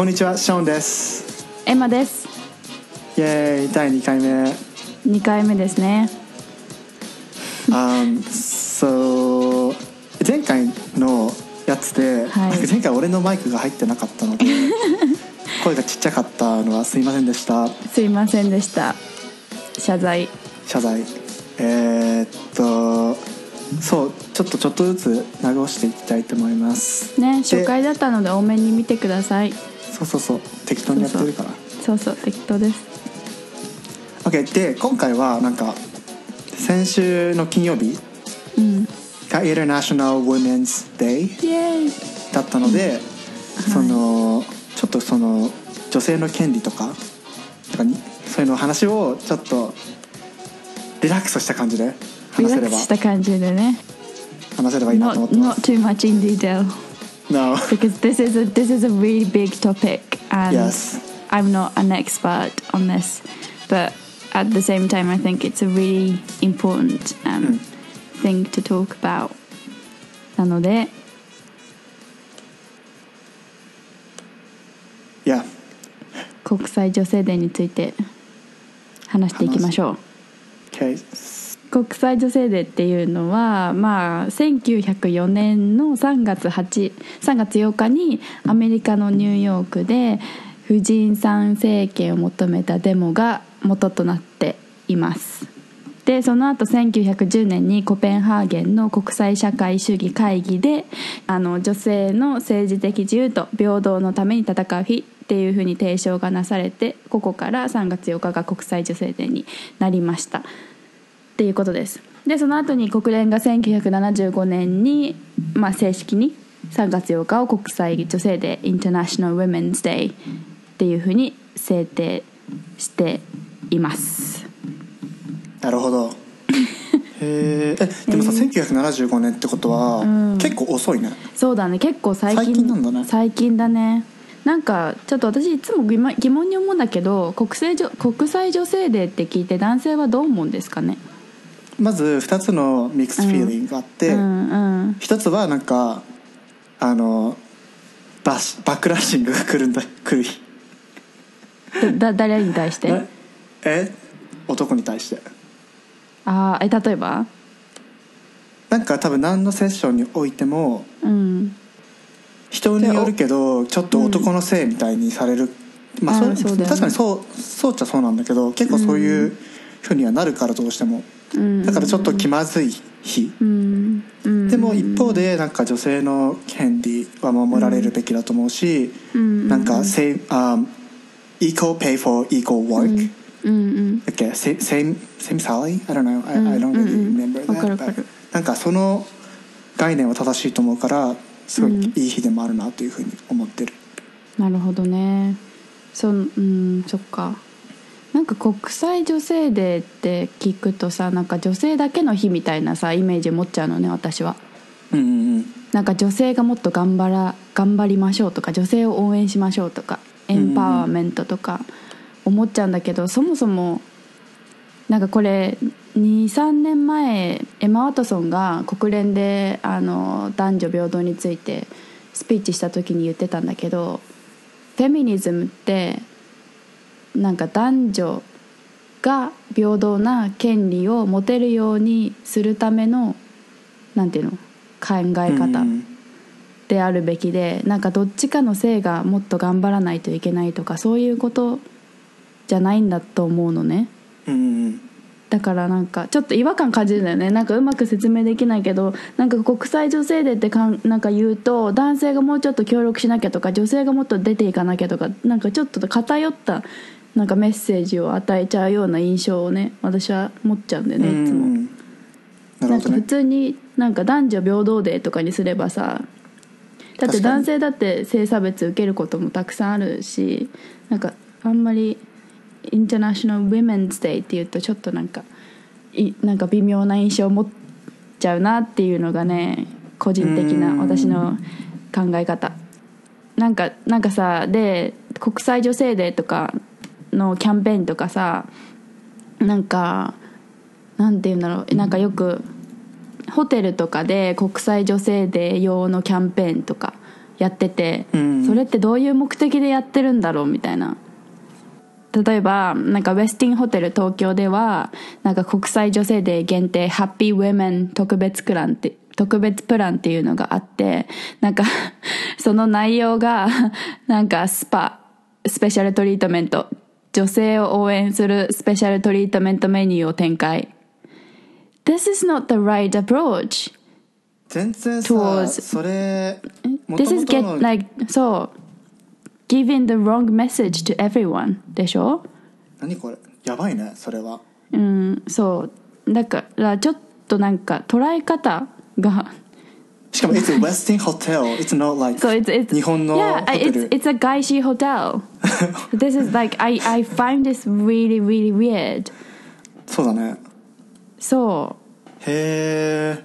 こんにちはショーンです。エマです。イエーイ第2回目。2回目ですね。Um, so 前回のやつで、はい。前回俺のマイクが入ってなかったので 声がちっちゃかったのはすいませんでした。すいませんでした。謝罪。謝罪。えー、っとそうちょっとちょっとずつ直していきたいと思います。ねで初回だったので多めに見てくださいそうそうそう。適当にやってるから。そうそう。適当です。OK で今回はなんか先週の金曜日うん。が International Women's Day だったので、そのちょっとその女性の権利とかそういうの話をちょっとリラックスした感じでリ話せれば。ラックスした感じでね。話せればいいな not, と思ってま not す。too much in detail No. because this is a this is a really big topic and Yes. I'm not an expert on this but at the same time I think it's a really important um, thing to talk about なので Yeah. 国際女性デーについて話していきましょう Okay. 国際女性デーっていうのは、まあ、1904年の3月 ,8 3月8日にアメリカのニューヨークで婦人参政権を求めたデモが元となっています。でその後1910年にコペンハーゲンの国際社会主義会議であの女性の政治的自由と平等のために戦う日っていうふうに提唱がなされてここから3月8日が国際女性デーになりました。っていうことです。でその後に国連が1975年に、まあ、正式に3月8日を国際女性デー International Women's Day っていうふうに制定しています。なるほど。へー。えでもさ、1975年ってことは、結構遅いね。そうだね。結構最近最近なんだね。最近だね。なんかちょっと私いつも疑問に思うんだけど国際女国際女性デーって聞いて男性はどう思うんですかね？まず2つのミックスフィーリングがあって、うんうん。一つはなんかあのバッシバックラッシングが来るんだ来る日。だだ誰に対して？ええ男に対して。ああえ例えば？なんか多分何のセッションにおいてもうん。人によるけどちょっと男のせいみたいにされる、まあそれあーそうね。確かにそうそうっちゃそうなんだけど結構そういうふうにはなるからどうしても。うんだからちょっと気まずい日。でも一方でなんか女性の権利は守られるべきだと思うし、うん。なんか same、um, equal pay for equal work、うん。うん。だっけ？same same salary I don't know. I, I don't really remember that なんかその概念は正しいと思うからすごいいい日でもあるなというふうに思ってる、なるほどね。そうん。そっかなんか国際女性デーって聞くとさなんか女性だけの日みたいなさイメージ持っちゃうのね私は。うん、うんうん。なんか女性がもっと頑張ら頑張りましょうとか女性を応援しましょうとかエンパワーメントとか思っちゃうんだけど、そもそもなんかこれ23年前エマ・ワトソンが国連であの男女平等についてスピーチした時に言ってたんだけどフェミニズムってなんか男女が平等な権利を持てるようにするためのなんていうの考え方うん。であるべきでなんかどっちかの性がもっと頑張らないといけないとかそういうことじゃないんだと思うのね。だからなんかちょっと違和感感じるんだよね。なんかうまく説明できないけどなんか国際女性デーってかんなんか言うと男性がもうちょっと協力しなきゃとか女性がもっと出ていかなきゃとかなんかちょっと偏ったなんかメッセージを与えちゃうような印象をね私は持っちゃうんだよねいつも。うんなんか普通になんか男女平等デーとかにすればさだって男性だって性差別受けることもたくさんあるしなんかあんまり International Women's Day っていうとちょっとなんかいなんか微妙な印象を持っちゃうなっていうのがね個人的なうん。私の考え方。なんかなんかさで国際女性デーとかのキャンペーンとかさなんかなんて言うんだろう。なんかよくホテルとかで国際女性デー用のキャンペーンとかやってて、うん。それってどういう目的でやってるんだろうみたいな。例えばなんかウェスティンホテル東京ではなんか国際女性デー限定ハッピーウェメン特別プランって特別プランっていうのがあってなんか その内容がなんかスパスペシャルトリートメント女性を応援するスペシャルトリートメントメニューを展開 This is not the right approach 全然さ towards- それ This is get like そう giving the wrong message to everyone でしょ何これやばいねそれはうんそうだからちょっとなんか捉え方がしかも It's a Westin Hotel. It's not like そう it's, it's 日本の yeah it's, it's a 外資 hotel. This is like I, I find this really really weird. そうだね。そへえ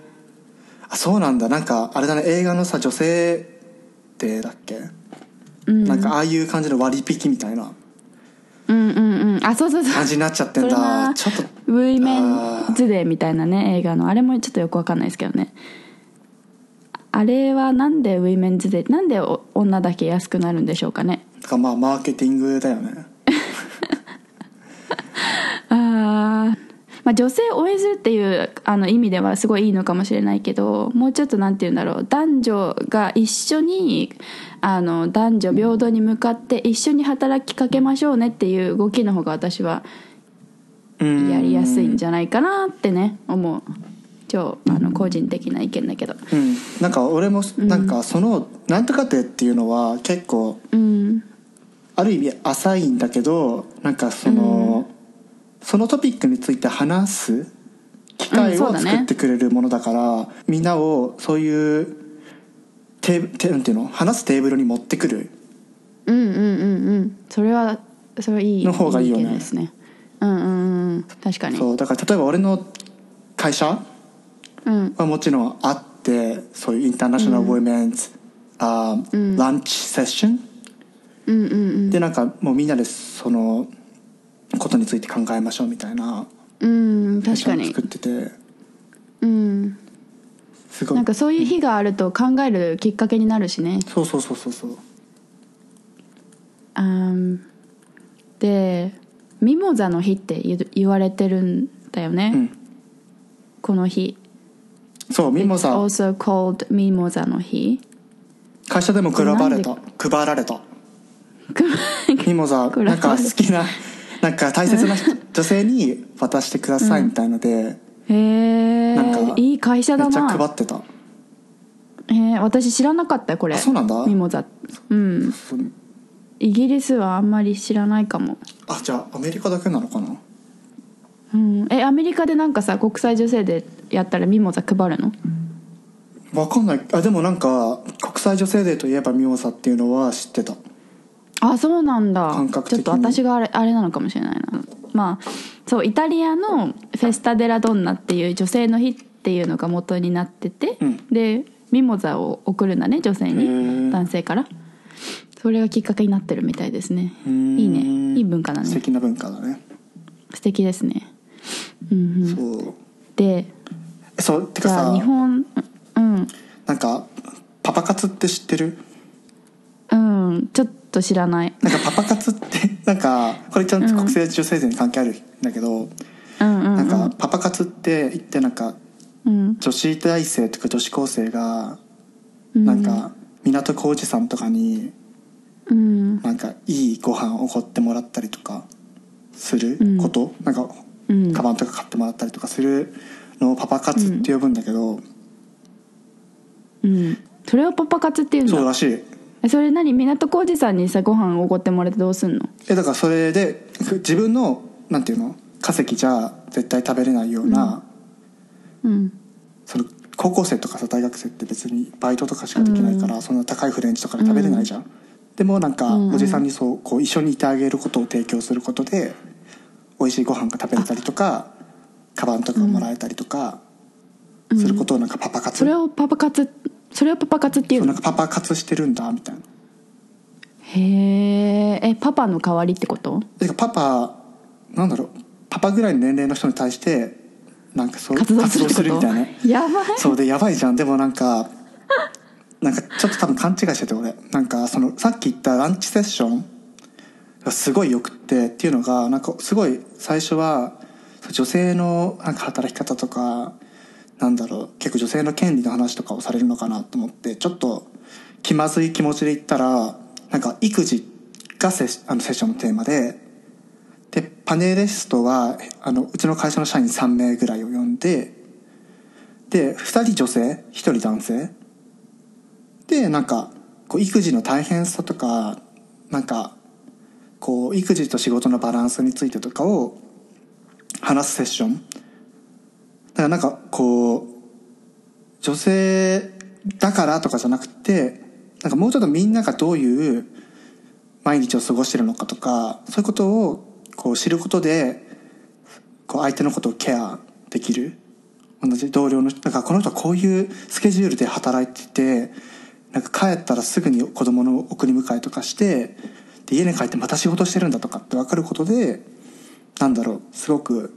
あそうなんだ。なんかあれだね。映画のさ女性デーだっけ、なんかああいう感じの割引みたいな。ううんうんうん。あそうそうそう。感じになっちゃってんだ。ちょっと Women's Day みたいなね映画の。あれもちょっとよくわかんないですけどねあれはなんで Women's Day なんでお女だけ安くなるんでしょうかね？だからまあマーケティングだよね。あーまあ女性を応援するっていうあの意味ではすごいいいのかもしれないけどもうちょっとなんて言うんだろう男女が一緒にあの男女平等に向かって一緒に働きかけましょうねっていう動きの方が私はうん。やりやすいんじゃないかなってね思う超あの個人的な意見だけど。うん。なんか俺もなんかそのなんとかってっていうのは結構うん。ある意味浅いんだけどなんかその、そのトピックについて話す機会を作ってくれるものだから、みんなをそういうテーブテなんていうの？話すテーブルに持ってくる。うんうんうんうん。それはそれはいいの方がいいよね。ね。うんうんうん。確かに。そうだから例えば俺の会社うんはもちろんあってそういうインターナショナル・ウォーメンズ、あーランチセッション、うんうんうん。でなんかもうみんなでそのことについて考えましょうみたいなうん確かに。作ってて。うん。すごい。なんかそういう日があると考えるきっかけになるしね。そうそうそうそうそう。あーでミモザの日って言われてるんだよね、うん。この日そうミモザ。Also called ミモザの日会社でも配られた。な配られた。ミモザなんか好きななんか大切な人女性に渡してくださいみたいので、へえなんかいい会社めっちゃだな配ってた。えー私知らなかったよこれ。あそうなんだ。ミモザ。うん。イギリスはあんまり知らないかも。あじゃあアメリカだけなのかな？うん。えアメリカでなんかさ国際女性でやったらミモザ配るの？わかんない。あでもなんか国際女性デーといえばミモザっていうのは知ってた。あそうなんだ。感覚的に。ちょっと私があれあれなのかもしれないな。まあそうイタリアのフェスタ・デラ・ドンナっていう女性の日っていうのが元になってて、うん。でミモザを送るんだね女性に男性から。それがきっかけになってるみたいですね。いいね。いい文化だね。素敵な文化だね、素敵ですねうんうん。そう。でえそうてかさ。日本うん。なんかパパ活って知ってる？うんちょっと知らない。なんかパパ活って なんかこれちゃんと国際女性税に関係あるんだけど、うんうんなんかパパ活って言ってなんかうん。女子大生とか女子高生がなんか港浩二さんとかにうん。なんかいいご飯をおごってもらったりとかすること、なんかうん。カバンとか買ってもらったりとかするのをパパ活って呼ぶんだけど、うん。それをパパ活っていうんだ。そうらしい。えそれ何？港浩二さんにさご飯おごってもらってどうすんの？えだからそれで自分のなんていうの？稼ぎじゃ絶対食べれないような、うん。その高校生とかさ大学生って別にバイトとかしかできないから、そんな高いフレンチとかで食べれないじゃん、でもなんかおじさんにそうこう一緒にいてあげることを提供することで美味しいご飯が食べれたりとかカバンとかもらえたりとかすることをなんかパパ活、それをパパ活それをパパ活っていうなんかパパ活してるんだみたいな。へええパパの代わりってこと？てかパパなんだろう。パパぐらいの年齢の人に対してなんかそう活動するみたいな。やばい。そうでやばいじゃん。でもなんかなんかちょっと多分勘違いしてて俺。なんかそのさっき言ったランチセッションがすごいよくってっていうのがなんかすごい最初は女性のなんか働き方とかなんだろう結構女性の権利の話とかをされるのかなと思ってちょっと気まずい気持ちで言ったらなんか育児がセあのセッションのテーマででパネリストはあのうちの会社の社員3名ぐらいを呼んでで2人女性1人男性。でなんかこう育児の大変さとかなんかこう育児と仕事のバランスについてとかを話すセッション。だからなんかこう女性だからとかじゃなくてなんかもうちょっとみんながどういう毎日を過ごしてるのかとかそういうことをこう知ることでこう相手のことをケアできる。同じ同僚の人だからこの人はこういうスケジュールで働いててなんか帰ったらすぐに子供の送り迎えとかしてで家に帰ってまた仕事してるんだとかって分かることでなんだろうすごく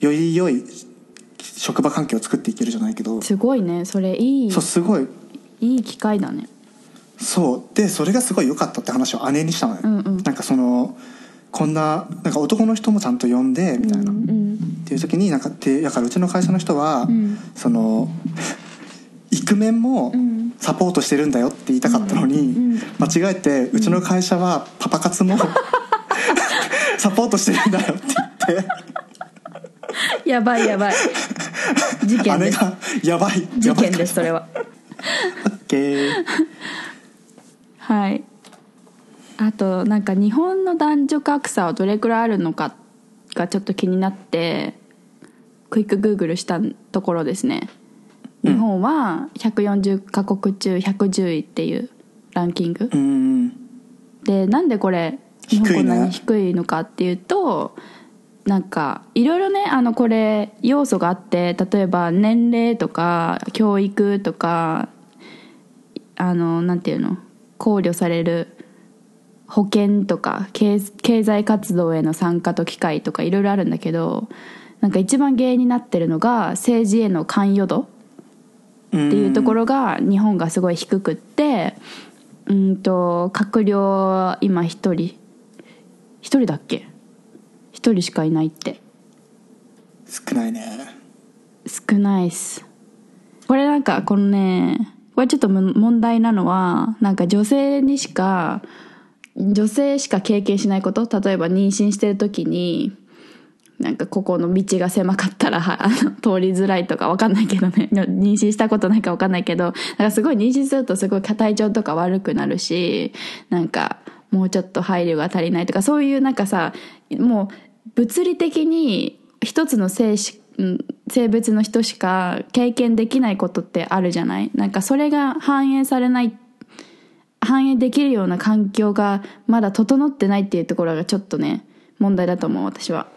より良い職場環境を作っていけるじゃないけど。すごいねそれいい。そうすごい。いい機会だね。そう。でそれがすごい良かったって話を姉にしたのよ、うんうん。なんかそのこんななんか男の人もちゃんと呼んでみたいな、うんうん。っていう時になんかでだからうちの会社の人は、ん。そのイクメンもん。サポートしてるんだよって言いたかったのに、ん間違えてうちの会社はパパ活も サポートしてるんだよって言って。やばいやばい。事件です。姉がやばい。事件ですそれは。オッケー。はい。あとなんか日本の男女格差はどれくらいあるのかがちょっと気になってクイックグーグルしたところですね日本は140カ国中110位っていうランキング。うーんでなんでこれ日本こんなに低いのかっていうとなんかいろいろねあのこれ要素があって例えば年齢とか教育とかあのなんていうの考慮される保険とか経経済活動への参加と機会とかいろいろあるんだけどなんか一番原因になってるのが政治への関与度っていうところが日本がすごい低くってうんと閣僚今一人。一人だっけ？一人しかいないって。少ないね。少ないっす。これなんかこのねこれちょっとむ問題なのはなんか女性にしか女性しか経験しないこと？例えば妊娠してる時になんかここの道が狭かったらあの通りづらいとかわかんないけどね。妊娠したことないかわかんないけどなんかすごい妊娠するとすごい体調とか悪くなるしなんかもうちょっと配慮が足りないとかそういうなんかさもう物理的に一つの性しうん性別の人しか経験できないことってあるじゃない？なんかそれが反映されない反映できるような環境がまだ整ってないっていうところがちょっとね問題だと思う私は。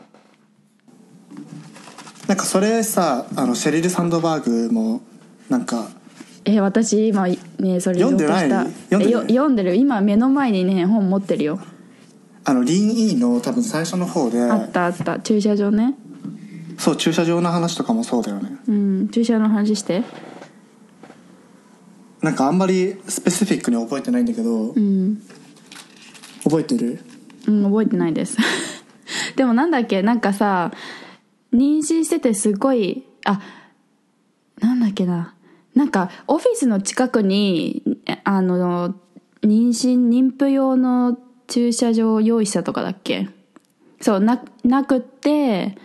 なんかそれさあのシェリル・サンドバーグもなんかえ私今ねそれ読んでない？読んでるえよ読んでる？今目の前にね本持ってるよ。あのリン・イーの多分最初の方であったあった。駐車場ね。そう駐車場の話とかもそうだよね。うん駐車場の話して。なんかあんまりスペシフィックに覚えてないんだけど、うん。覚えてる？うん覚えてないです。でもなんだっけ？なんかさ妊娠しててすごいあなんだっけな。なんかオフィスの近くにあの妊娠妊婦用の駐車場を用意したとかだっけ。そうななくって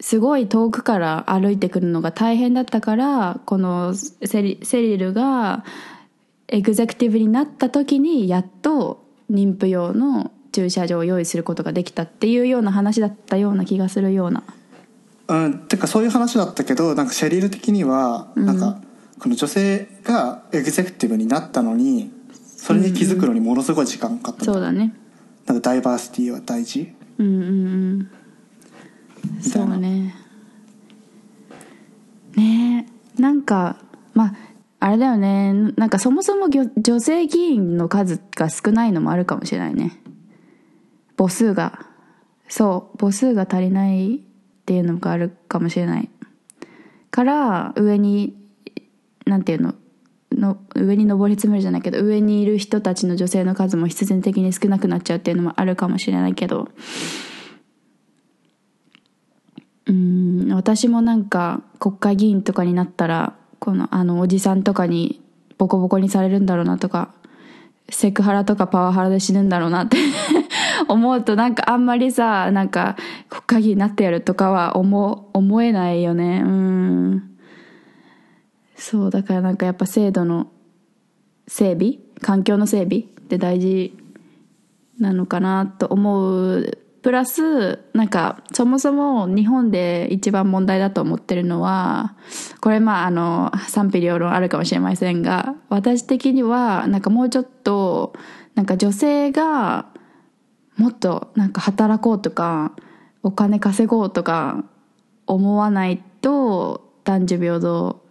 すごい遠くから歩いてくるのが大変だったからこのセリセリルがエグゼクティブになった時にやっと妊婦用の駐車場を用意することができたっていうような話だったような気がするような。うんてかそういう話だったけどなんかシェリル的にはなんか、この女性がエグゼクティブになったのにそれに気づくのにものすごい時間かかった、そうだね。なんかダイバーシティは大事。うんうんうん。そうな。ねねえなんかまああれだよね。なんかそもそも女女性議員の数が少ないのもあるかもしれないね。母数が。そう母数が足りないっていうのがあるかもしれない。から上になんていうの？の上に上り詰めるじゃないけど上にいる人たちの女性の数も必然的に少なくなっちゃうっていうのもあるかもしれないけど。うん私もなんか国会議員とかになったらこのあのおじさんとかにボコボコにされるんだろうなとかセクハラとかパワハラで死ぬんだろうなって 思うとなんかあんまりさなんか国会議員になってやるとかは思思えないよね。うん。そうだからなんかやっぱ制度の整備？環境の整備って大事なのかなと思う。プラスなんかそもそも日本で一番問題だと思ってるのはこれまああの賛否両論あるかもしれませんが私的にはなんかもうちょっとなんか女性がもっとなんか働こうとかお金稼ごうとか思わないと男女平等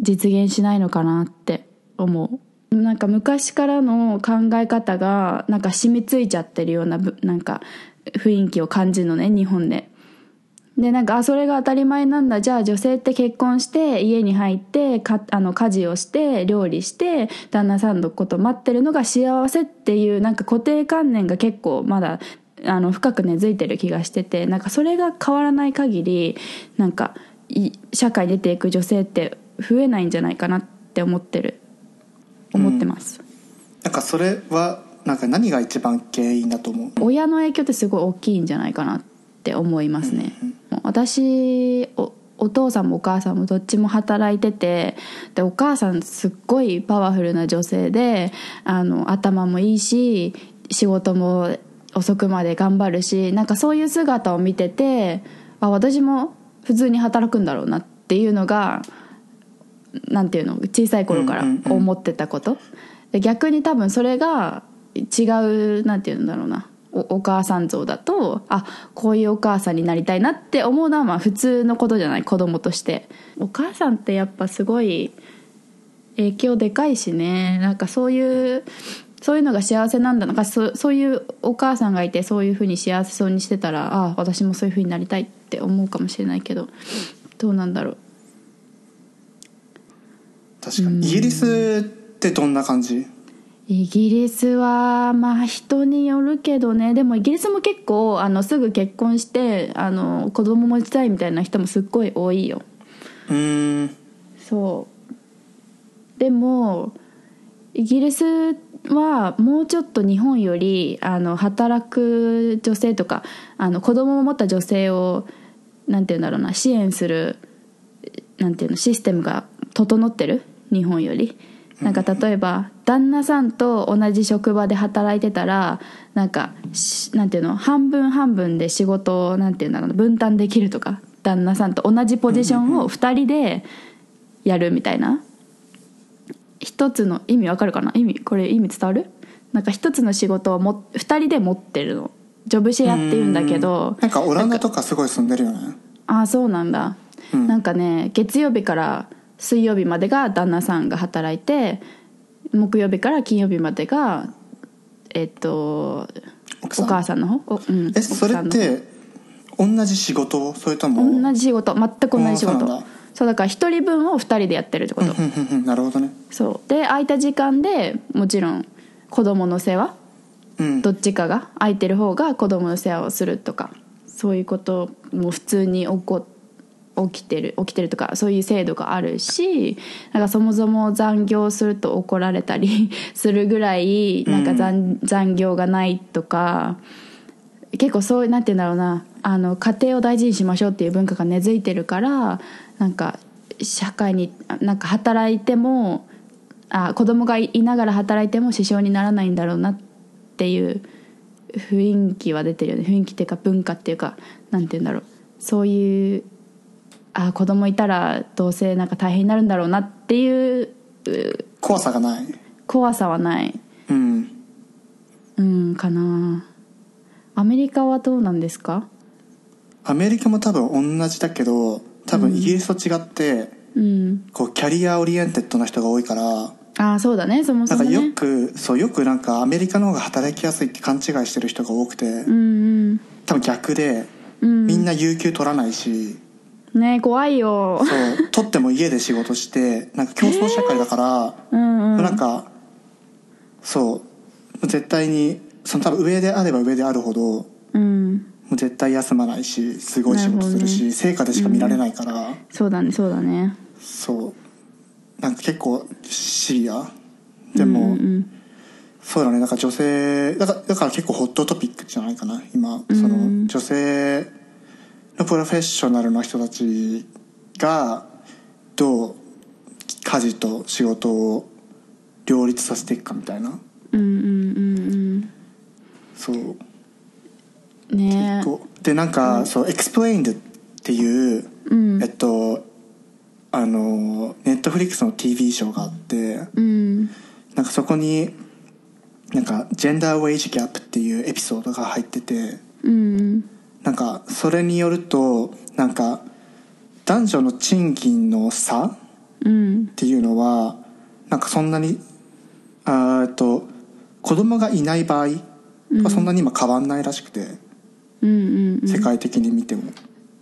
実現しないのかなって思う。なんか昔からの考え方がなんか染みついちゃってるようななんか雰囲気を感じるのね日本で。でなんかあそれが当たり前なんだ。じゃあ女性って結婚して家に入ってかあの家事をして料理して旦那さんのこと待ってるのが幸せっていうなんか固定観念が結構まだあの深く根付いてる気がしててなんかそれが変わらない限りなんかい社会に出ていく女性って増えないんじゃないかなって思ってる。思ってます、なんかそれはなんか何が一番原因だと思う？親の影響ってすごい大きいんじゃないかなって思いますね、私おお父さんもお母さんもどっちも働いててでお母さんすっごいパワフルな女性であの頭もいいし仕事も遅くまで頑張るしなんかそういう姿を見ててあ私も普通に働くんだろうなっていうのがなんていうの小さい頃から思ってたこと、で逆に多分それが違うなんていうんだろうなお母さん像だとあこういうお母さんになりたいなって思うのはまあ普通のことじゃない子供として。お母さんってやっぱすごい影響でかいしね。なんかそういうそういうのが幸せなんだなんかそそういうお母さんがいてそういうふうに幸せそうにしてたらあ私もそういうふうになりたいって思うかもしれないけど。どうなんだろう。確かに。イギリスってどんな感じ？イギリスはまあ人によるけどね。でもイギリスも結構あのすぐ結婚してあの子供持ちたいみたいな人もすっごい多いよ。うーん。そう。でもイギリスはもうちょっと日本よりあの働く女性とかあの子供を持った女性をなんて言うんだろうな支援するなんていうのシステムが整ってる？日本よりなんか例えば旦那さんと同じ職場で働いてたらなんかしなんていうの半分半分で仕事をなんていうんだろうな分担できるとか旦那さんと同じポジションを2人でやるみたいな。一つの意味わかるかな？意味これ意味伝わる？なんか一つの仕事をも2人で持ってるの。ジョブシェアっていうんだけど。なんかオランダとかすごい住んでるよね。ああそうなんだ、うん。なんかね月曜日から水曜日までが旦那さんが働いて木曜日から金曜日までがえっとお母さんの方？お、うん、えそれって同じ仕事？それとも？同じ仕事。全く同じ仕事。そうだそうだから一人分を二人でやってるってこと、うんうんうんなるほどね。そう。で空いた時間でもちろん子供の世話？うん。どっちかが？空いてる方が子供の世話をするとか。そういうことも普通に起こ起きてる起きてるとかそういう制度があるしなんかそもそも残業すると怒られたり するぐらいなんか残,、残業がないとか結構そういうなんて言うんだろうな。あの家庭を大事にしましょうっていう文化が根付いてるからなんか社会になんか働いてもあ子供がいながら働いても支障にならないんだろうなっていう雰囲気は出てるよね。雰囲気っていうか文化っていうかなんて言うんだろう。そういうあ子供いたらどうせなんか大変になるんだろうなっていうう怖さがない。怖さはない。うん。うんかな。アメリカはどうなんですか？アメリカも多分同じだけど多分イギリスと違って、うん。こう career-oriented な人が多いからああそうだね。そもそもね。なんかよくそうよくなんかアメリカの方が働きやすいって勘違いしてる人が多くてうんうん。多分逆でうん。みんな有給取らないしねえ怖いよ。そう。取っても家で仕事してなんか競争社会だから、うんうん。なんかそう。絶対にその多分上であれば上であるほどもうん。う絶対休まないしすごい仕事するし、なる成果でしか見られないから、そうだねそうだね。そう。なんか結構シビア。でも、うんうんそうだねだから女性だからだから結構ホットトピックじゃないかな今。その女性のプロフェッショナルの人たちがどう家事と仕事を両立させていくかみたいな。うんうんそううん。う。んね。こうでなんか、そう「Explained」っていう、うん。えっとあのネットフリックスの TV ショーがあってうん。なんかそこになんかジェンダーウェイジギャップっていうエピソードが入っててうんなんかそれによるとなんか男女の賃金の差っうん。ていうのはなんかそんなにあと子供がいない場合はそんなに今変わんないらしくて、うんうんうん。世界的に見ても。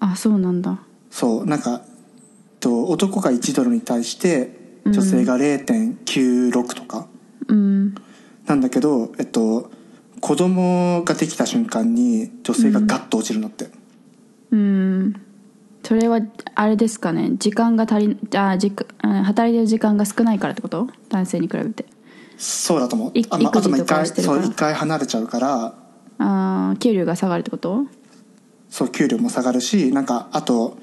あそうなんだ。そうなんかと男が1ドルに対して女性が0.96とか、うん。なんだけど、えっと、子供ができた瞬間に女性がガッと落ちるのって、うん。それはあれですかね。時間が足りあ時間あ働いてる時間が少ないからってこと？男性に比べて。そうだと思う。いあ,、まあ、あと一回そう一回離れちゃうから。あー給料が下がるってこと？そう給料も下がるしなんかあと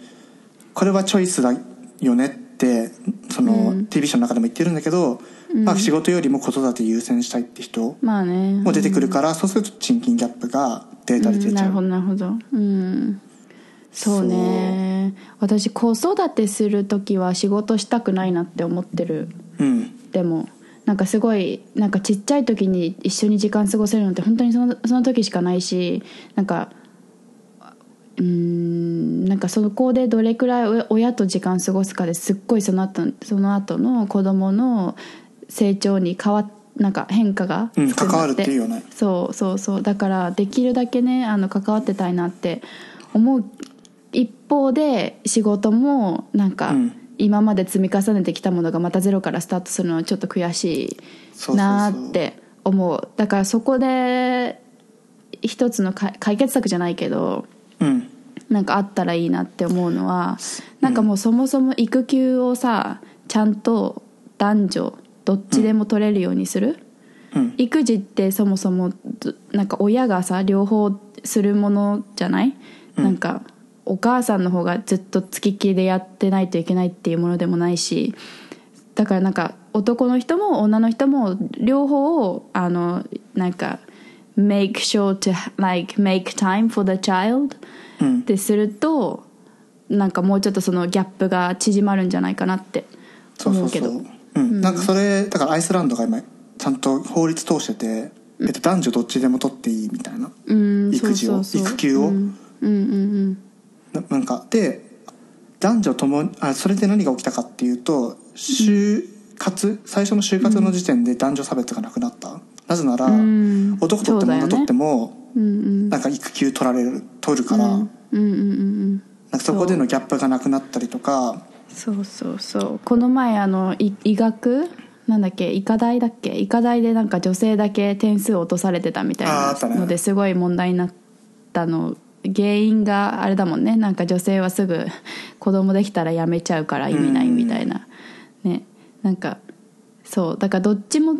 これはチョイスだよねってその、TV ショーの中でも言ってるんだけど、まあ、仕事よりも子育て優先したいって人も出てくるから、そうすると賃金ギャップがデータで出ちゃう、うんなるほどなるほど。うん。そうね。私子育てする時は仕事したくないなって思ってる。うん。でもなんかすごいなんかちっちゃい時に一緒に時間過ごせるのって本当にそのその時しかないしなんかうーんなんかそこでどれくらい親親と時間過ごすかですっごいその後その後の子供の成長に変わっなんか変化がうんつくんだ関わるっていうよね。そうそうそう。だからできるだけねあの関わってたいなって思う一方で仕事もなんか、うん。今まで積み重ねてきたものがまたゼロからスタートするのはちょっと悔しいなーって思う。だからそこで一つのか解決策じゃないけどうん。なんかあったらいいなって思うのはなんかもうそもそも育休をさちゃんと男女どっちでも取れるようにする、うん。育児ってそもそもどなんか親がさ両方するものじゃない、なんかお母さんの方がずっと付きっきりでやってないといけないっていうものでもないしだからなんか男の人も女の人も両方をあのなんか make sure to like make time for the child うん。ってするとなんかもうちょっとそのギャップが縮まるんじゃないかなってそう思けど。そううそううん、なんかそれだからアイスランドが今ちゃんと法律通してて、えっと、男女どっちでも取っていいみたいな。うん育児を育休を。うん。うんうんななんかで男女ともあそれで何が起きたかっていうと就活最初の就活の時点で男女差別がなくなった、なぜなら、ん。男取っても女取っても、なんか育休取られる取るから、うんうんうんうん。なんかそこでのギャップがなくなったりとかそうそうそう。この前あのい医学？なんだっけ？医科大だっけ？医科大でなんか女性だけ点数を落とされてたみたいなのですごい問題になったの。原因があれだもんね。なんか女性はすぐ子供できたら辞めちゃうから意味ないみたいな。ね。なんかそう。だからどっちも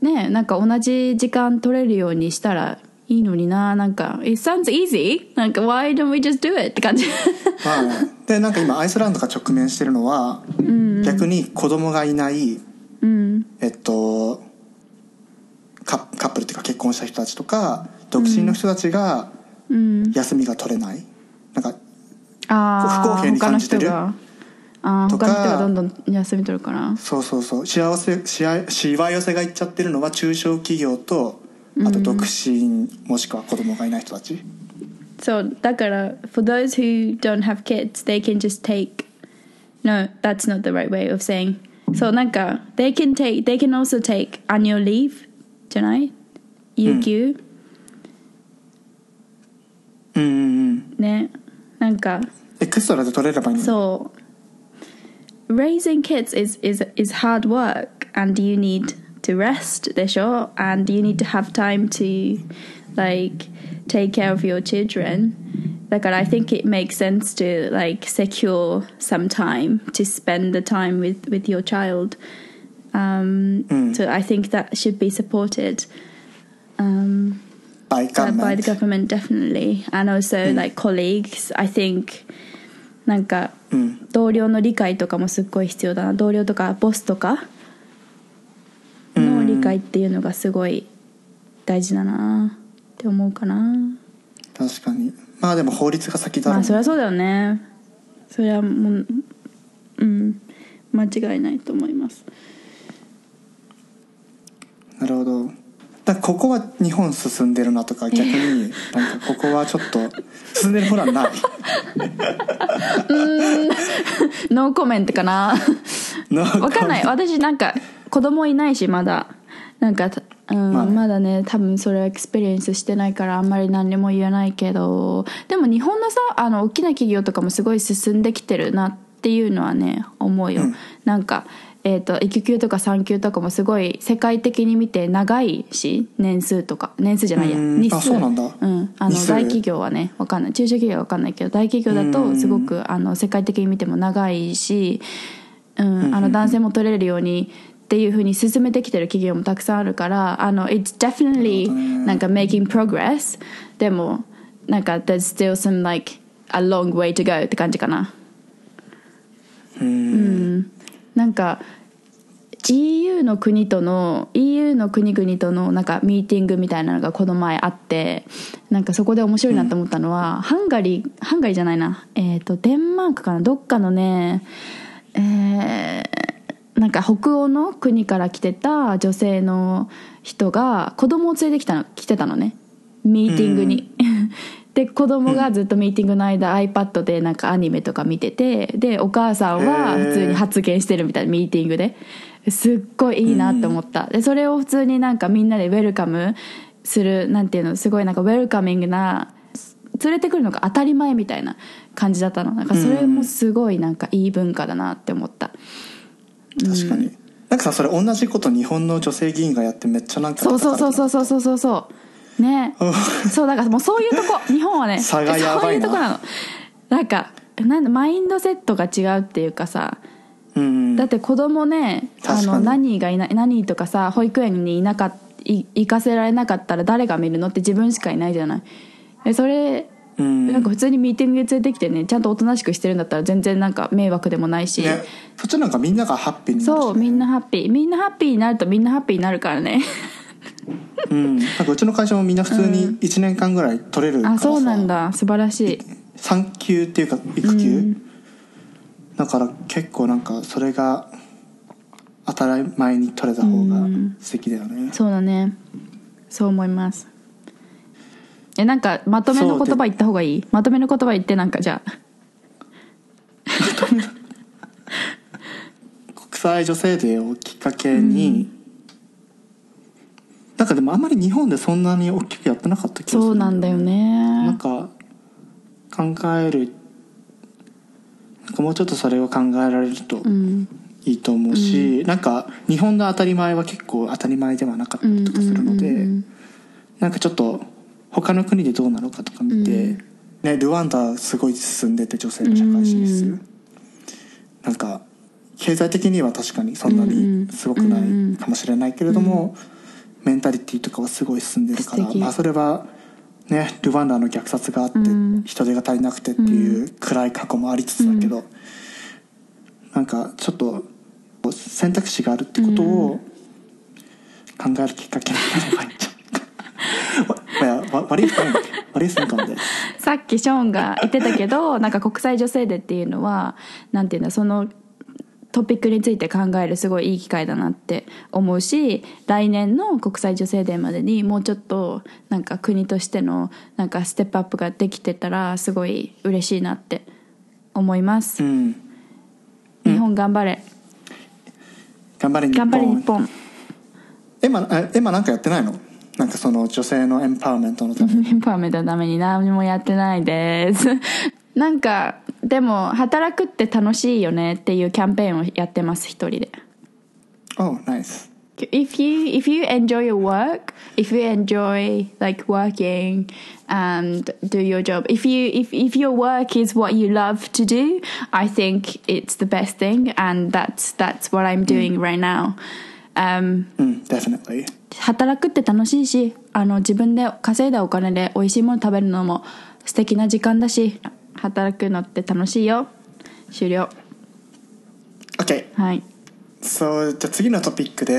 ね。なんか同じ時間取れるようにしたらいいのにななんか「It sounds easy」なんか「Why don't we just do it?」って感じ。まあねでなんか今アイスランドが直面してるのは、逆に子供がいないうん。えっとカカップルっていうか結婚した人たちとか独身の人たちがうん。休みが取れない、なんかあ不公平に感じてる？あーとか他の人がどんどん休み取るから。そうそうそう。幸せしわ寄せがいっちゃってるのは中小企業とあと独身、もしくは子供がいない人たちそうだから for those who don't have kids they can just take no that's not the right way of saying そうなんか they can take they can also take annual leave じゃない有給、うんうんねなんか エクストラで取れればいいのにそう raising kids is is is hard work and you need to rest でしょ and you need to have time to like take care of your children だから I think it makes sense to like secure some time to spend the time with with your child um, so I think that should be supported um, by uh, by the government government definitely and also like colleagues I think なんかうん同僚の理解とかもすっごい必要だな同僚とかボスとかの 理解っていうのがすごい大事だなって思うかな。確かに。まあでも法律が先だろう。ねまあそりゃそうだよね。それはもううん間違いないと思います。なるほど。だここは日本進んでるなとか逆に なんかここはちょっと進んでるほらない ノーコメントかな。わわかんない。私なんか子供いないしまだなんか、うんまあね。まだね多分それは experience してないからあんまり何にも言えないけどでも日本のさあの大きな企業とかもすごい進んできてるなっていうのはね思うよ、なんかえー、と育休とか産休とかもすごい世界的に見て長いし年数とか。年数じゃないや。うん。日数。うなんだ。うん、あの大企業はねわかんない。中小企業はわかんないけど大企業だとすごくあの世界的に見ても長いし、うん、あの男性も取れるようにっていうふうに進めてきてる企業もたくさんあるからあの It's definitely なんか making progress でもなんか there's still some like a long way to go って感じかな。うん。なんか EU の国との EU の国々とのなんかミーティングみたいなのがこの前あってなんかそこで面白いなと思ったのは、ハンガリーハンガリーじゃないな。えっ、とデンマークかな？どっかのねえーなんか北欧の国から来てた女性の人が子供を連れてきたの来てたのね。ミーティングに、で子供がずっとミーティングの間 iPad でなんかアニメとか見ててでお母さんは普通に発言してるみたいなミーティングで。すっごいいいなって思った、でそれを普通になんかみんなでウェルカムするなんていうのすごいなんかウェルカミングな連れてくるのが当たり前みたいな感じだったの。なんかそれもすごいなんかいい文化だなって思った、確かに、うん、なんかさそれ同じこと日本の女性議員がやってめっちゃなんかそうそうそうそうそうそうそうね。そうだからもうそういうとこ日本はね差がやばいそういうとこなの。なんかなんマインドセットが違うっていうかさうん、だって子供ねあの何がいない何とかさ保育園にいなか行かせられなかったら誰が見るのって自分しかいないじゃない。それうん。なんか普通にミーティングで連れてきてねちゃんとおとなしくしてるんだったら全然なんか迷惑でもないし、ね。そっちなんかみんながハッピーになるしね。そうみんなハッピー。みんなハッピーになるとみんなハッピーになるからね。うん、なんかうちの会社もみんな普通に1年間ぐらい取れるからさ、あそうなんだ。素晴らしい。産休っていうか育休、だから結構なんかそれが当たり前に取れた方が素敵だよね、そうだね。そう思いますえなんかまとめの言葉言った方がいい？まとめの言葉言ってなんかじゃあ。国際女性デーをきっかけに、なんかでもあんまり日本でそんなに大きくやってなかった気がするそうなんだよなねんか考えるなんかもうちょっとそれを考えられるとうん。いいと思うし、なんか日本の当たり前は結構当たり前ではなかったりとかするので、うんうんうんうん。なんかちょっと他の国でどうなのかとか見て、うん。ね、ルワンダすごい進んでて女性の社会進出、うん。なんか経済的には確かにそんなにすごくないかもしれないけれども、メンタリティーとかはすごい進んでるから、まあ、それはねルワンダの虐殺があってうん。人手が足りなくてっていう暗い過去もありつつだけど、なんかちょっと選択肢があるってことを考えるきっかけになればいいんじゃない？か。わわ What do you think? What do you think on this? さっきショーンが言ってたけどなんか国際女性デーっていうのはなんていうんだそのトピックについて考えるすごいいい機会だなって思うし来年の国際女性デーまでにもうちょっとなんか国としてのなんかステップアップができてたらすごい嬉しいなって思います、うん日本頑張れ頑張れ日頑張れ日本エマエマなんかやってないのなんかその女性のエンパワーメントのためにエンパワーメントのために何もやってないですなんかでも働くって楽しいよねっていうキャンペーンをやってます一人で Oh, nice. if you if you enjoy your work if you enjoy like working and do your job if you if if your work is what you love to do i think it's the best thing and that's that's what i'm doing right now um Mm, definitely. 働くって楽しいしあの自分で稼いだお金で美味しいもの食べるのも素敵な時間だし働くのって楽しいよ。終了。Okay. はい。そうじゃあ次のトピックで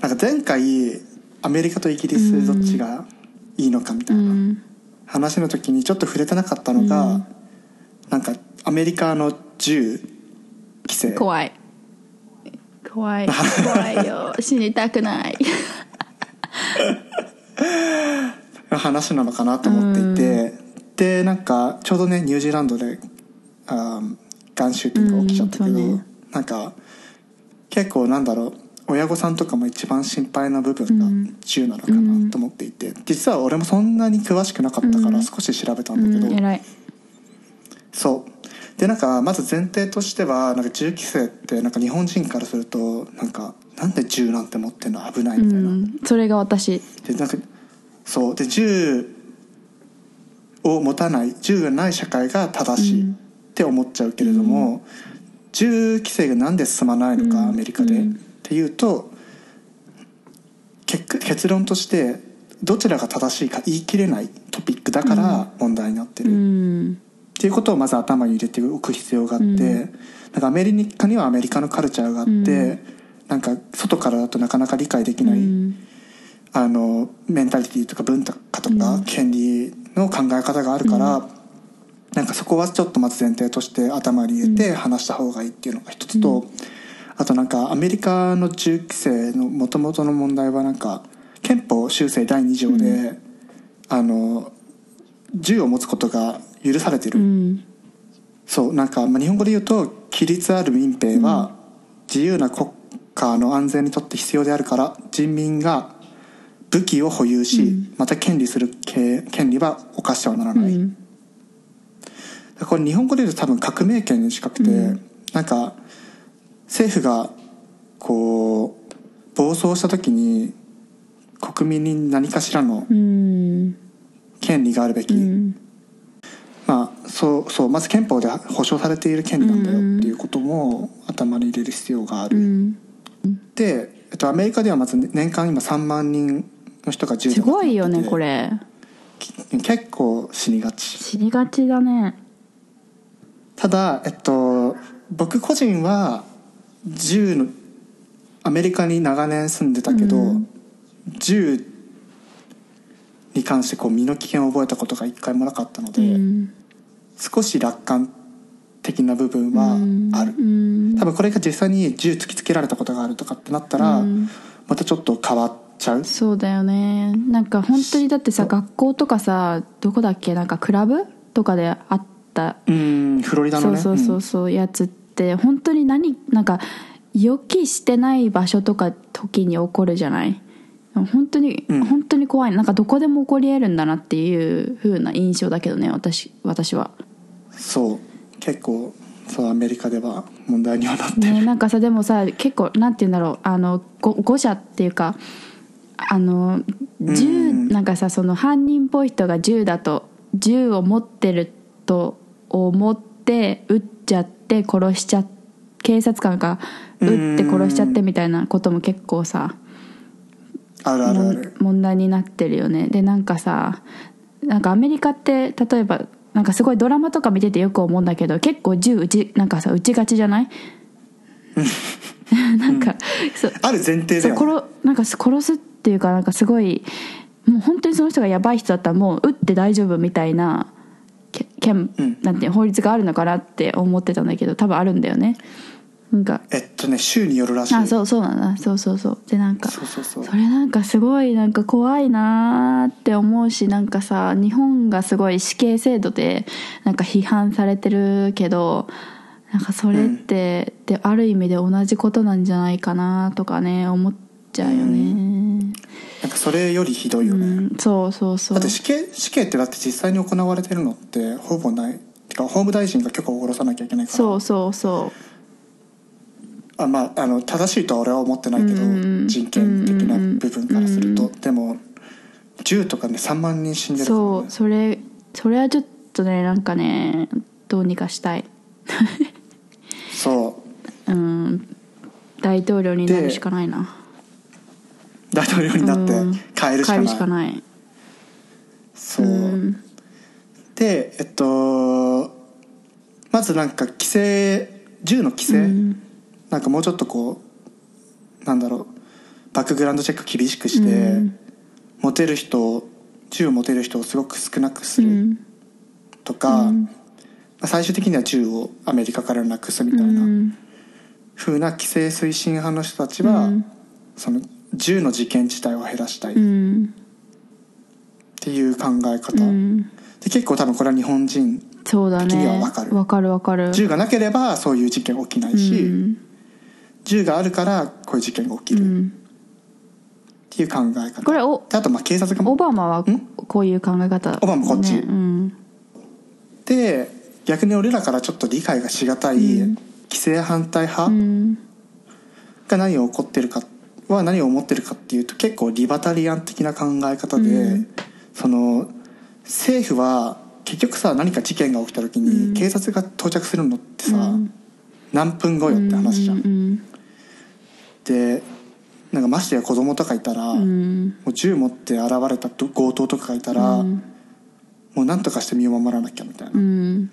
なんか前回アメリカとイギリスどっちがいいのかみたいな。話の時にちょっと触れてなかったのが、なんかアメリカの銃規制。怖い怖い。怖いよ。死にたくない。の 話なのかなと思っていて、でなんかちょうどねニュージーランドであーガンシューティングが起きちゃったけど、ね。なんか結構なんだろう親御さんとかも一番心配な部分が銃なのかなと思っていて、実は俺もそんなに詳しくなかったから少し調べたんだけど、うん偉い。そうでなんかまず前提としてはなんか銃規制ってなんか日本人からするとなんかなんで銃なんて持ってんの危ないみたいな、うん。それが私。でなんかそう。で銃を持たない銃がない社会が正しいって思っちゃうけれども、銃規制がなんで進まないのか、アメリカで、っていうと結結論としてどちらが正しいか言い切れないトピックだから問題になってる、うんっていうことをまず頭に入れておく必要があって、なんかアメリカにはアメリカのカルチャーがあって、なんか外からだとなかなか理解できない、あのメンタリティとか文化とか権利の考え方があるから、なんかそこはちょっとまず前提として頭に入れて話した方がいいっていうのが一つと、あとなんかアメリカの銃規制の元々の問題はなんか憲法修正第2条で、あの銃を持つことが許されてる、うん。そうなんか、まあ、日本語で言うと規律ある民兵は自由な国家の安全にとって必要であるから人民が武器を保有し、また権利する権権利は犯してはならない、うん。これ日本語で言うと多分革命権に近くて、なんか政府がこう暴走した時に国民に何かしらのうん。権利があるべき、うんまあそうそうまず憲法で保障されている権利なんだよっていうことも頭に入れる必要がある、うん。で、えっと、アメリカではまず年間今3万人の人が銃ですごいよねこれ。結構死にがち。死にがちだね。ただえっと僕個人は銃のアメリカに長年住んでたけど、銃に関してこう身の危険を覚えたことが一回もなかったので、うん。少し楽観的な部分はある、うん。多分これが実際に銃突きつけられたことがあるとかってなったら、またちょっと変わっちゃう。そうだよね。なんか本当にだってさ学校とかさどこだっけ？なんかクラブとかであった。うんフロリダのね。そうそうそうそうやつって本当に何なんか予期してない場所とか時に起こるじゃない？本当に、うん。本当に怖い。なんかどこでも起こり得るんだなっていう風な印象だけどね私私は。うんそう。結構そうアメリカでは問題にはなってる、ねなんかさでもさ結構なんて言うんだろう。あのご誤射っていうかあの銃うん。なんかさその犯人っぽい人が銃だと銃を持ってると思って撃っちゃって殺しちゃ警察官が撃って殺しちゃってみたいなことも結構さあるあるあもる。ん問題になってるよね。でなんかさなんかアメリカって例えばなんかすごいドラマとか見ててよく思うんだけど結構銃撃ちなんかさ撃ちがちじゃない？なんか、そう。ある前提だよ、ね、殺なんか殺すっていうかなんかすごいもう本当にその人がやばい人だったらもう撃って大丈夫みたいなけ憲うん。なんていうの法律があるのかなって思ってたんだけど多分あるんだよねなんか。えっとね州によるらしい。あそうそうなんだ。そうそうそう。でなんかそうそうそう。それなんかすごいなんか怖いなーって思うしなんかさ日本がすごい死刑制度でなんか批判されてるけどなんかそれって、である意味で同じことなんじゃないかなとかね思っちゃうよね。なん。かそれよりひどいようね、ん、そうそうそう。だって死刑死刑ってだって実際に行われてるのってほぼない。てか法務大臣が許可を下ろさなきゃいけないから。そうそうそあまああの正しいとは俺は思ってないけど、人権的な部分からすると、でも銃とかね3万人死んでる、ね、そうそれそれはちょっとねなんかねどうにかしたいそううん大統領になるしかないな大統領になって変えるしかない,、変えるしかないそう、んでえっとまずなんか規制銃の規制、うんなんかもうちょっとこうなんだろうバックグラウンドチェック厳しくして、うん。持てる人銃を持てる人をすごく少なくするうん。とか、うん。まあ最終的には銃をアメリカからなくすみたいなうん。風な規制推進派の人たちは、うん。その銃の事件自体を減らしたいっうん。ていう考え方、うん。で結構多分これは日本人的にはねわかる。わかるわかる。銃がなければそういう事件起きないし、うん銃があるからこういう事件が起きる。っうん。ていう考え方、これおであとまあ警察がオバマはこういう考え方オバマこっち。ねうん。で逆に俺らからちょっと理解がしがたい規制反対派うん。が何を起こってるかは何を思ってるかっていうと結構リバタリアン的な考え方で、うん。その政府は結局さ何か事件が起きた時に警察が到着するのってさ、うん。何分後よって話じゃん。うんでなんかましてや子供とかいたら、うもんう銃持って現れた強盗とかがいたら、うん。もう何とかして身を守らなきゃみたいな。うん。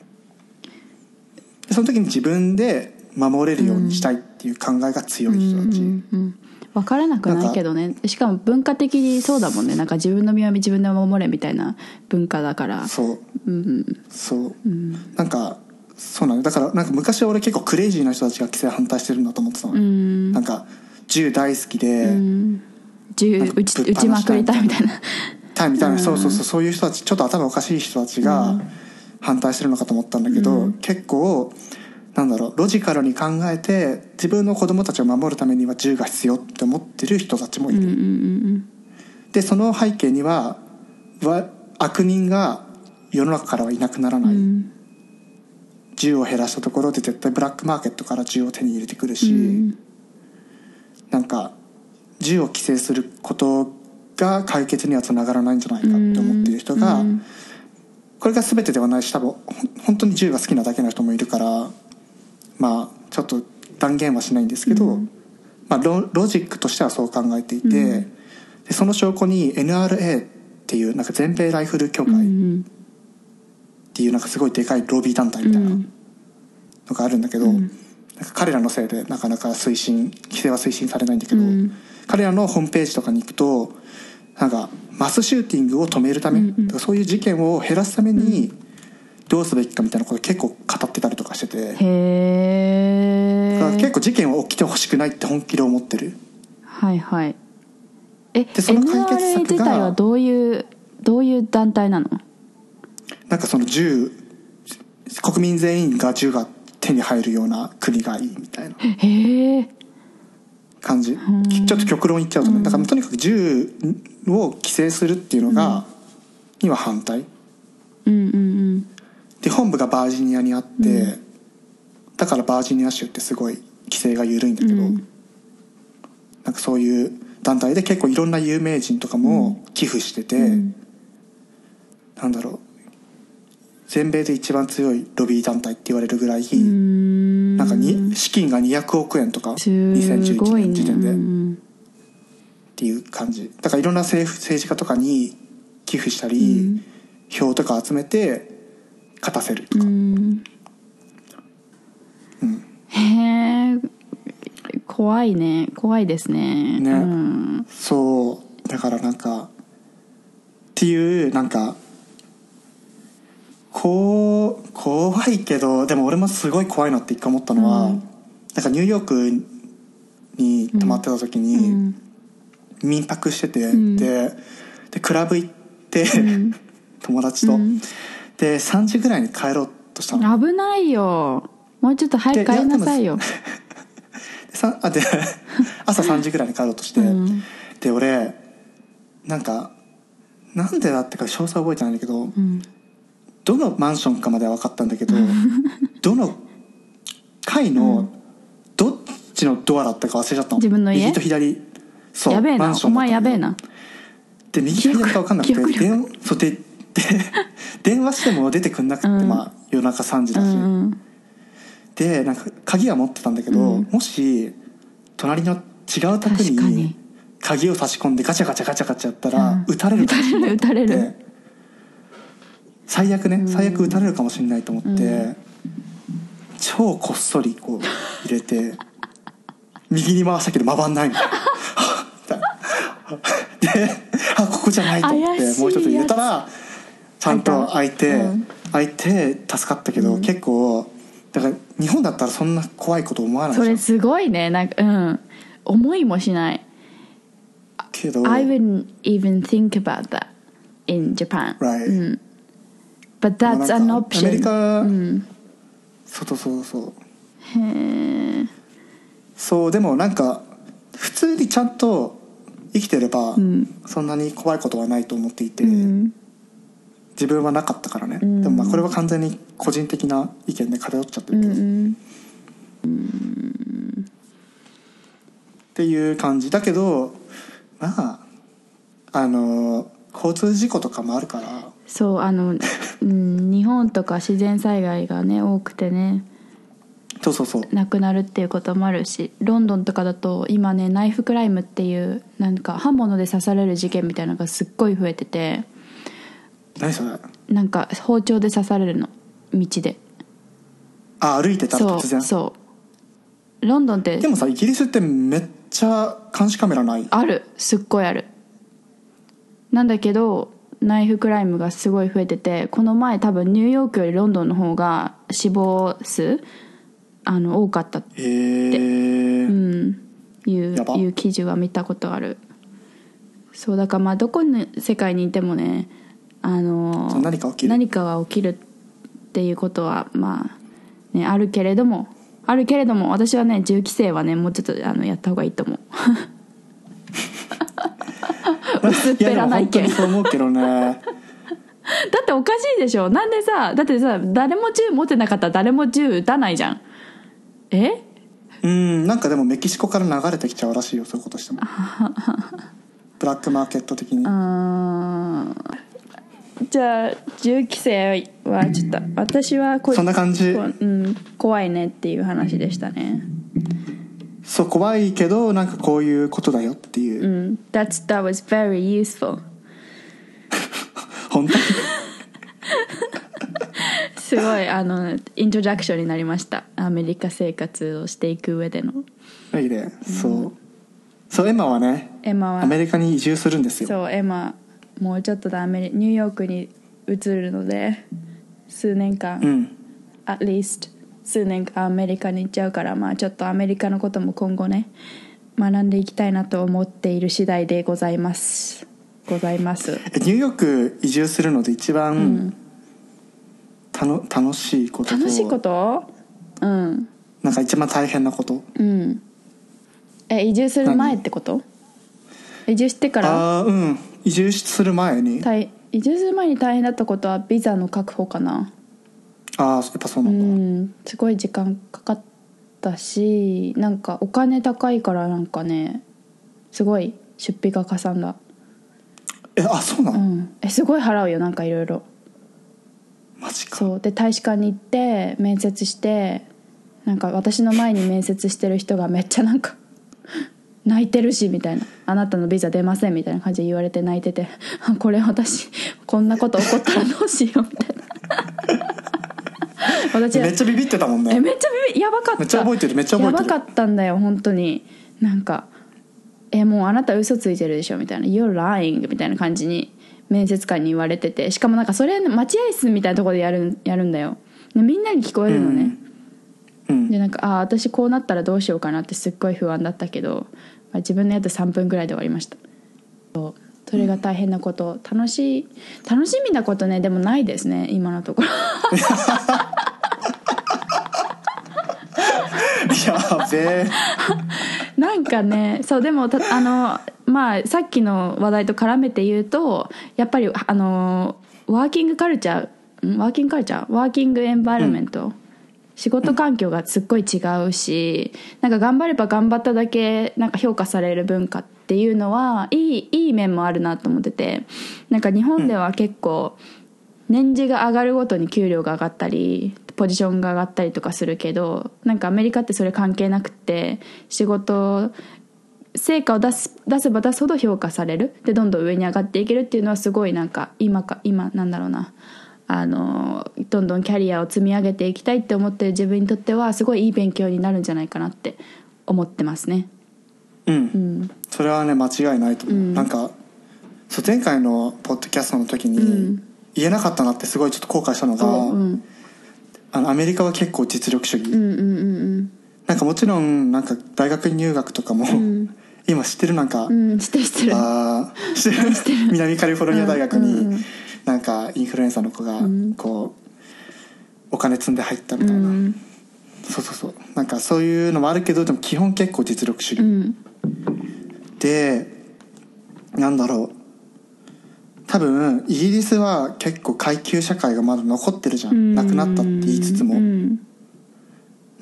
でその時に自分で守れるようにしたいっていう考えが強い人たち、うんうん分からなくないけどね。しかも文化的にそうだもんね。なんか自分の身は自分で守れみたいな文化だから。そう。うんそう、うん。なんかそうなんだ。だからなんか昔は俺結構クレイジーな人たちが規制反対してるんだと思ってたの、うん。なんか銃大好きで、うん銃撃ちちまくりたいみたいな。タイみたいな、そうそうそう。そういう人たちちょっと頭おかしい人たちが反対してるのかと思ったんだけど、結構なんだろうロジカルに考えて自分の子供たちを守るためには銃が必要って思ってる人たちもいる、うんうんうんでその背景にはわ悪人が世の中からはいなくならない、うん。銃を減らしたところで絶対ブラックマーケットから銃を手に入れてくるし、うんなんか銃を規制することが解決にはつながらないんじゃないかって思っている人が、うん。これが全てではないし多分本当に銃が好きなだけの人もいるからまあちょっと断言はしないんですけど、まあ、ロロジックとしてはそう考えていて、でその証拠に NRA っていうなんか全米ライフル協会っうん。ていうなんかすごいでかいロビー団体みたいなのがあるんだけど、なんか彼らのせいでなかなか推進規制は推進されないんだけど、うん。彼らのホームページとかに行くとなんかマスシューティングを止めるため、だからそういう事件を減らすためにどうすべきかみたいなことを結構語ってたりとかしてて、へえ結構事件は起きてほしくないって本気で思ってる。はいはい。えでその解決 NRA 策が自体はどういうどういう団体なの？なんかその銃国民全員が銃が手に入るような国がいいみたいな感じ。ちょっと極論言っちゃうとねだからとにかく銃を規制するっていうのが、には反対。うんうんうん。で本部がバージニアにあって、だからバージニア州ってすごい規制が緩いんだけど、うん。なんかそういう団体で結構いろんな有名人とかも寄付してて、なんだろう全米で一番強いロビー団体って言われるぐらい、うん。なんかに資金が200億円とかす2011ごいね年時点で。っうんていう感じ。だからいろんな政府政治家とかに寄付したり、票とか集めて勝たせるとか、うん。へえ怖いね。怖いですね。ね。うん。そう。だからなんかっていうなんかこう怖いけどでも俺もすごい怖いなって一回思ったのは、うん。なんかニューヨークに泊まってた時に、うん。民泊してて、ん。ででクラブ行って、友達と、うん。で3時ぐらいに帰ろうとしたの。危ないよ。もうちょっと早く帰りなさいよ。でさあで 朝3時ぐらいに帰ろうとして、うん。で俺なんかなんでだってか詳細覚えてないんだけど、うんどのマンションかまでは分かったんだけど どの階のどっちのドアだったか忘れちゃったの。自分の家？右と左。そうやべえな。お前やべえな。で右左か分かんなくて電話そうでで 電話しても出てくんなくて、うん。まあ夜中3時だし、うんうんでなんか鍵は持ってたんだけど、うん。もし隣の違う宅に鍵を差し込んでガチャガチャガチャガチャやったら、うん。撃たれるかもしれない撃たれる最悪ね最悪撃たれるかもしれないと思って、うん。超こっそりこう入れて 右に回したけど回んないの であここじゃないと思っていもう一つ入れたらちゃんと開いて、うん。開いて助かったけど、うん。結構だから日本だったらそんな怖いこと思わないそれすごいね。なんかうん。思いもしない。けど I wouldn't even think about that in Japan Right うん but that's な an option. アメリカうんそうそうそう。へえそうでもなんか普通にちゃんと生きてれば、ん。そんなに怖いことはないと思っていて、うん。自分はなかったからね、ん。でもまあこれは完全に個人的な意見で偏っちゃってうるけど、っんていう感じだけどまああの交通事故とかもあるからそうあの、うん、日本とか自然災害がね多くてね。そうそうそう。亡くなるっていうこともあるしロンドンとかだと今ねナイフクライムっていうなんか刃物で刺される事件みたいなのがすっごい増えてて。何それ？なんか包丁で刺されるの。道で。あ歩いてたらそう突然？そう。ロンドンってでもさイギリスってめっちゃ監視カメラない？ある。すっごいある。なんだけどナイフクライムがすごい増えててこの前多分ニューヨークよりロンドンの方が死亡数あの多かったへえうんいういう記事は見たことある。そうだからまあどこの世界にいてもねあの何か起きる。何かが起きるっていうことはまあねあるけれどもあるけれども私はね銃規制はねもうちょっとあのやった方がいいと思う 薄っぺらな意見。いやでも本当にそう思うけどね。だっておかしいでしょ。なんでさだってさ誰も銃持ってなかったら誰も銃撃たないじゃん。え？うんなんかでもメキシコから流れてきちゃうらしいよそういうことしても。ブラックマーケット的に。じゃあ銃規制はちょっと私はこそんな感じ。こうん、怖いねっていう話でしたねそう怖いけどなんかこういうことだよっていう、うん。That's, that was very useful. 本当？に すごいあのイントロダクションになりました。アメリカ生活をしていく上での。いいね。そう。そうエマはねエマは。アメリカに移住するんですよ。そうエマもうちょっとでアメリニューヨークに移るので数年間、うん。at least 数年間アメリカに行っちゃうからまあちょっとアメリカのことも今後ね学んでいきたいなと思っている次第でございます。ございます。えニューヨーク移住するので一番、たの楽しいことと楽しいこと？うん。なんか一番大変なこと？うん。え移住する前ってこと？移住してから？ああうん。移住する前に。大移住する前に大変だったことはビザの確保かなああやっぱそうなうんだ、んすごい時間かかったしなんかお金高いからなんかねすごい出費がかさんだ。えあそうなの、うん。えすごい払うよなんかいろいろ。マジか。そう。で大使館に行って面接してなんか私の前に面接してる人がめっちゃなんか泣いてるしみたいな「あなたのビザ出ません」みたいな感じで言われて泣いてて。あこれ私こんなこと起こったらどうしようみたいな私めっちゃビビってたもんね。えめっちゃビビやばかった。めっちゃ覚えてるめっちゃ覚えてる。やばかったんだよ本当に。なんか「えもうあなた嘘ついてるでしょ」みたいな「You're lying」みたいな感じに面接官に言われてて。しかもなんかそれ待合室みたいなところでやるやるんだよ。でみんなに聞こえるのね、うん。でなんかああ私こうなったらどうしようかなってすっごい不安だったけど、まあ、自分のやつ3分ぐらいで終わりました。そうそれが大変なこと楽しい楽しみなことねでもないですね今のところ。やべえ。なんかねそうでもたあのまあさっきの話題と絡めて言うとやっぱりあのワーキングカルチャーん？ワーキングカルチャー？ワーキングエンバイロメント、仕事環境がすっごい違うしなんか頑張れば頑張っただけなんか評価される文化っていうのはいいいい面もあるなと思っててなんか日本では結構年次が上がるごとに給料が上がったりポジションが上がったりとかするけどなんかアメリカってそれ関係なくて仕事成果を出す出せば出すほど評価されるでどんどん上に上がっていけるっていうのはすごいなんか今か今なんだろうなあのどんどんキャリアを積み上げていきたいって思ってる自分にとってはすごいいい勉強になるんじゃないかなって思ってますね。うん、うん。それはね間違いないと思う、うん。なんかそう前回のポッドキャストの時に、うん。言えなかったなってすごいちょっと後悔したのが、そううん。あのアメリカは結構実力主義、うんうんうんなんかもちろんなんか大学入学とかも、ん。今知ってるなんか、うんうん知ってる。知ってる知ってる。南カリフォルニア大学になんかインフルエンサーの子がん。こうお金積んで入ったみたいな、うん。そうそうそう。なんかそういうのもあるけどでも基本結構実力主義、うんでなんだろう。多分イギリスは結構階級社会がまだ残ってるじゃん。なくなったって言いつつも、うん。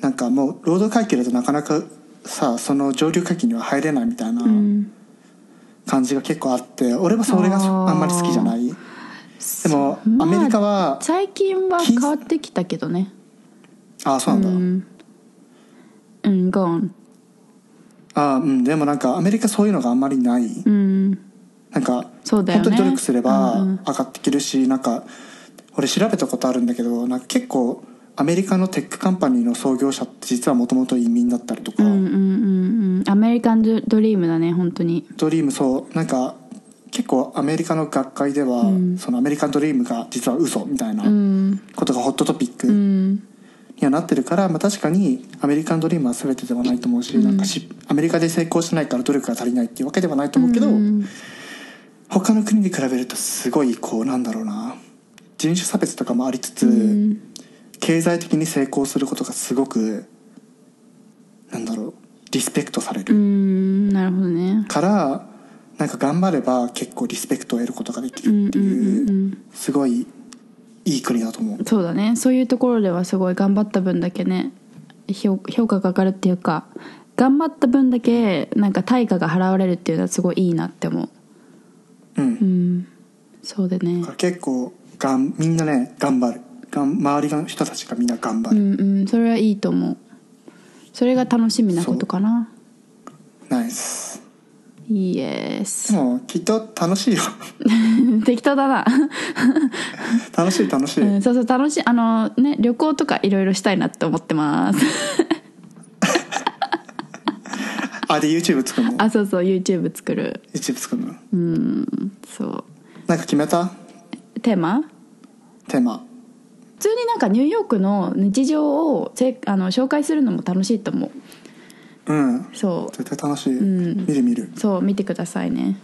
なんかもう労働階級だとなかなかさその上流階級には入れないみたいなうん。感じが結構あって俺はそれがあんまり好きじゃない。でもまあアメリカは最近は変わってきたけどね。ああそうなんだ、うん。うん go on ああうんでもなんかアメリカそういうのがあんまりない。うん。なんかそうだよね。本当に努力すればうんうん。上がっていけるし、なんか俺調べたことあるんだけどなんか結構アメリカの tech company の創業者って実はもともと移民だったりとか、うんうんうんうん。アメリカンドリームだね本当に。ドリームそう。なんか結構アメリカの学会では、そのアメリカンドリームが実は嘘みたいなうん。ことが hot topic。うんにはなってるから、まあ、確かにアメリカンドリームは全てではないと思うし、なんかしアメリカで成功しないから努力が足りないっていうわけではないと思うけど、うん。他の国に比べるとすごいこうなんだろうな。人種差別とかもありつつ、うん。経済的に成功することがすごくなんだろうリスペクトされうるん。なるほどね。からなんか頑張れば結構リスペクトを得ることができるっていうん。すごいいい国だと思う。そうだね。そういうところではすごい頑張った分だけね評評価が上がるっていうか頑張った分だけなんか対価が払われるっていうのはすごいいいなって思う。うん、うん。そうでね。結構がんみんなね頑張る。がん周りの人たちがみんな頑張うる、んうん。それはいいと思う。それが楽しみなことかな。ナイスイエスでもきっと楽しいよ。適当だな、楽しい楽しい、うん、そうそう楽しいあのね旅行とかいろいろしたいなって思ってます。あで YouTube 作るの？あそうそう YouTube 作る。YouTube 作るの？うんそう。なんか決めた？テーマ？テーマ。普通になんかニューヨークの日常をせあの紹介するのも楽しいと思ううん。そ絶対楽しい、ん。見る見る。うそう見てくださいね。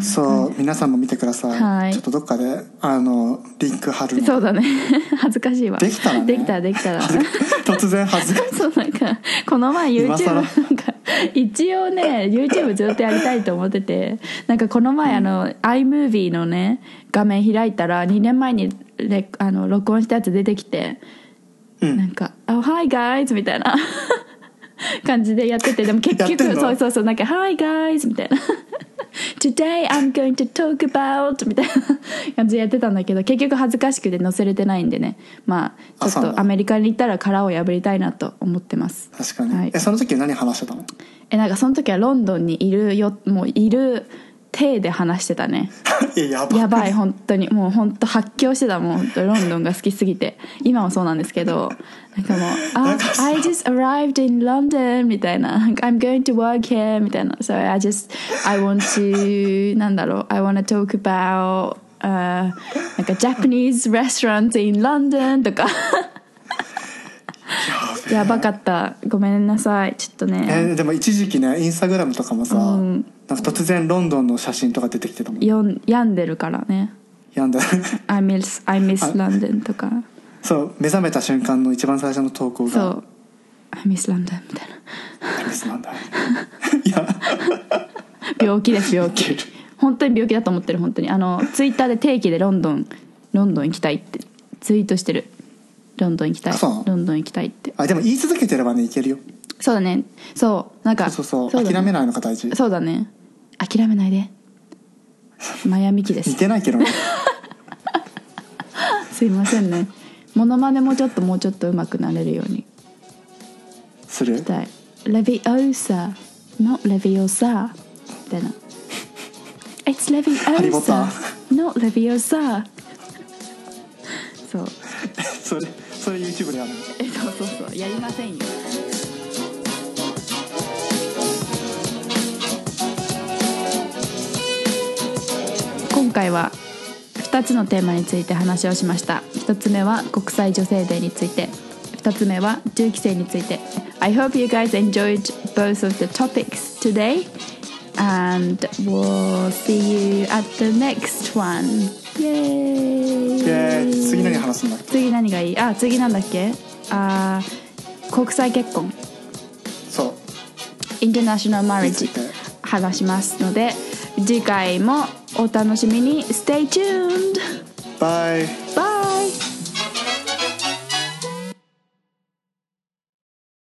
そう皆さんも見てください、はい。ちょっとどっかであのリンク貼るの。そうだね。恥ずかしいわ。できたらね。できたらできたら。恥ずか突然恥ずかしい。そうなんかこの前今 YouTube 更。なんか一応ね YouTube ずっとやりたいと思ってて。なんかこの前あの iMovie のね画面開いたら2年前にレあの録音したやつ出てきて。うん。なんか「Oh hi guys」みたいな 感じでやっててでも結局そうそうそうなんか「Hi guys」みたいな「Today I'm going to talk about」みたいな 感じでやってたんだけど結局恥ずかしくて載せれてないんでね。まあちょっとアメリカに行ったら殻を破りたいなと思ってます。確かに、はい。えその時何話してたの？えなんかその時はロンドンにいるよもういる体で話してたね。えやばやばい本当に。もう本当発狂してたもん。本当ロンドンが好きすぎて。今もそうなんですけど。なんかもう「あなんかさ I just arrived in London」みたいな「I'm going to work here」みたいな「So I just I want to なんだろう。I want to talk about、uh, なんか Japanese restaurants in London」とか。やばかった。ごめんなさい。ちょっとね。えでも一時期ねインスタグラムとかもさ、うんなんか突然ロンドンの写真とか出てきてたもんよん病んでるからね。やんだ「I miss, I miss London」とか。そう目覚めた瞬間の一番最初の投稿が。そう「I miss London」みたいな「ミスなんだ」いや。病気です病気。本当に病気だと思ってる本当に。あのツイッターで定期でロンドンロンドン行きたいって。ツイートしてる。ロンドン行きたい。ロンドン行きたいって。あでも言い続けてればねいけるよ。そうだね。そうなんかそうそう。そうだね。諦めないのが大事。そうだね諦めないで。マヤミキで似すてないけどね。すいませんね。モノマネもちょっともうちょっと上手くなれるように。する？したいレビオーサ not レビオーサ。みたいな。It's レビオータサ not レビオーサそう。それそれ YouTube でやるの？えそうそうそう。やりませんよ回は2つのテーマについて話をしました。1つ目は国際女性デーについて。2つ目は銃規制について。I hope you guys enjoyed both of the topics today and we'll see you at the next one. イエーイで次何話すんだっけ？次何がいい？あ次なんだっけ？あー国際結婚。そう。インターナショナルマリッジ話しますので次回もお楽しみに Stay tuned! バイ Bye!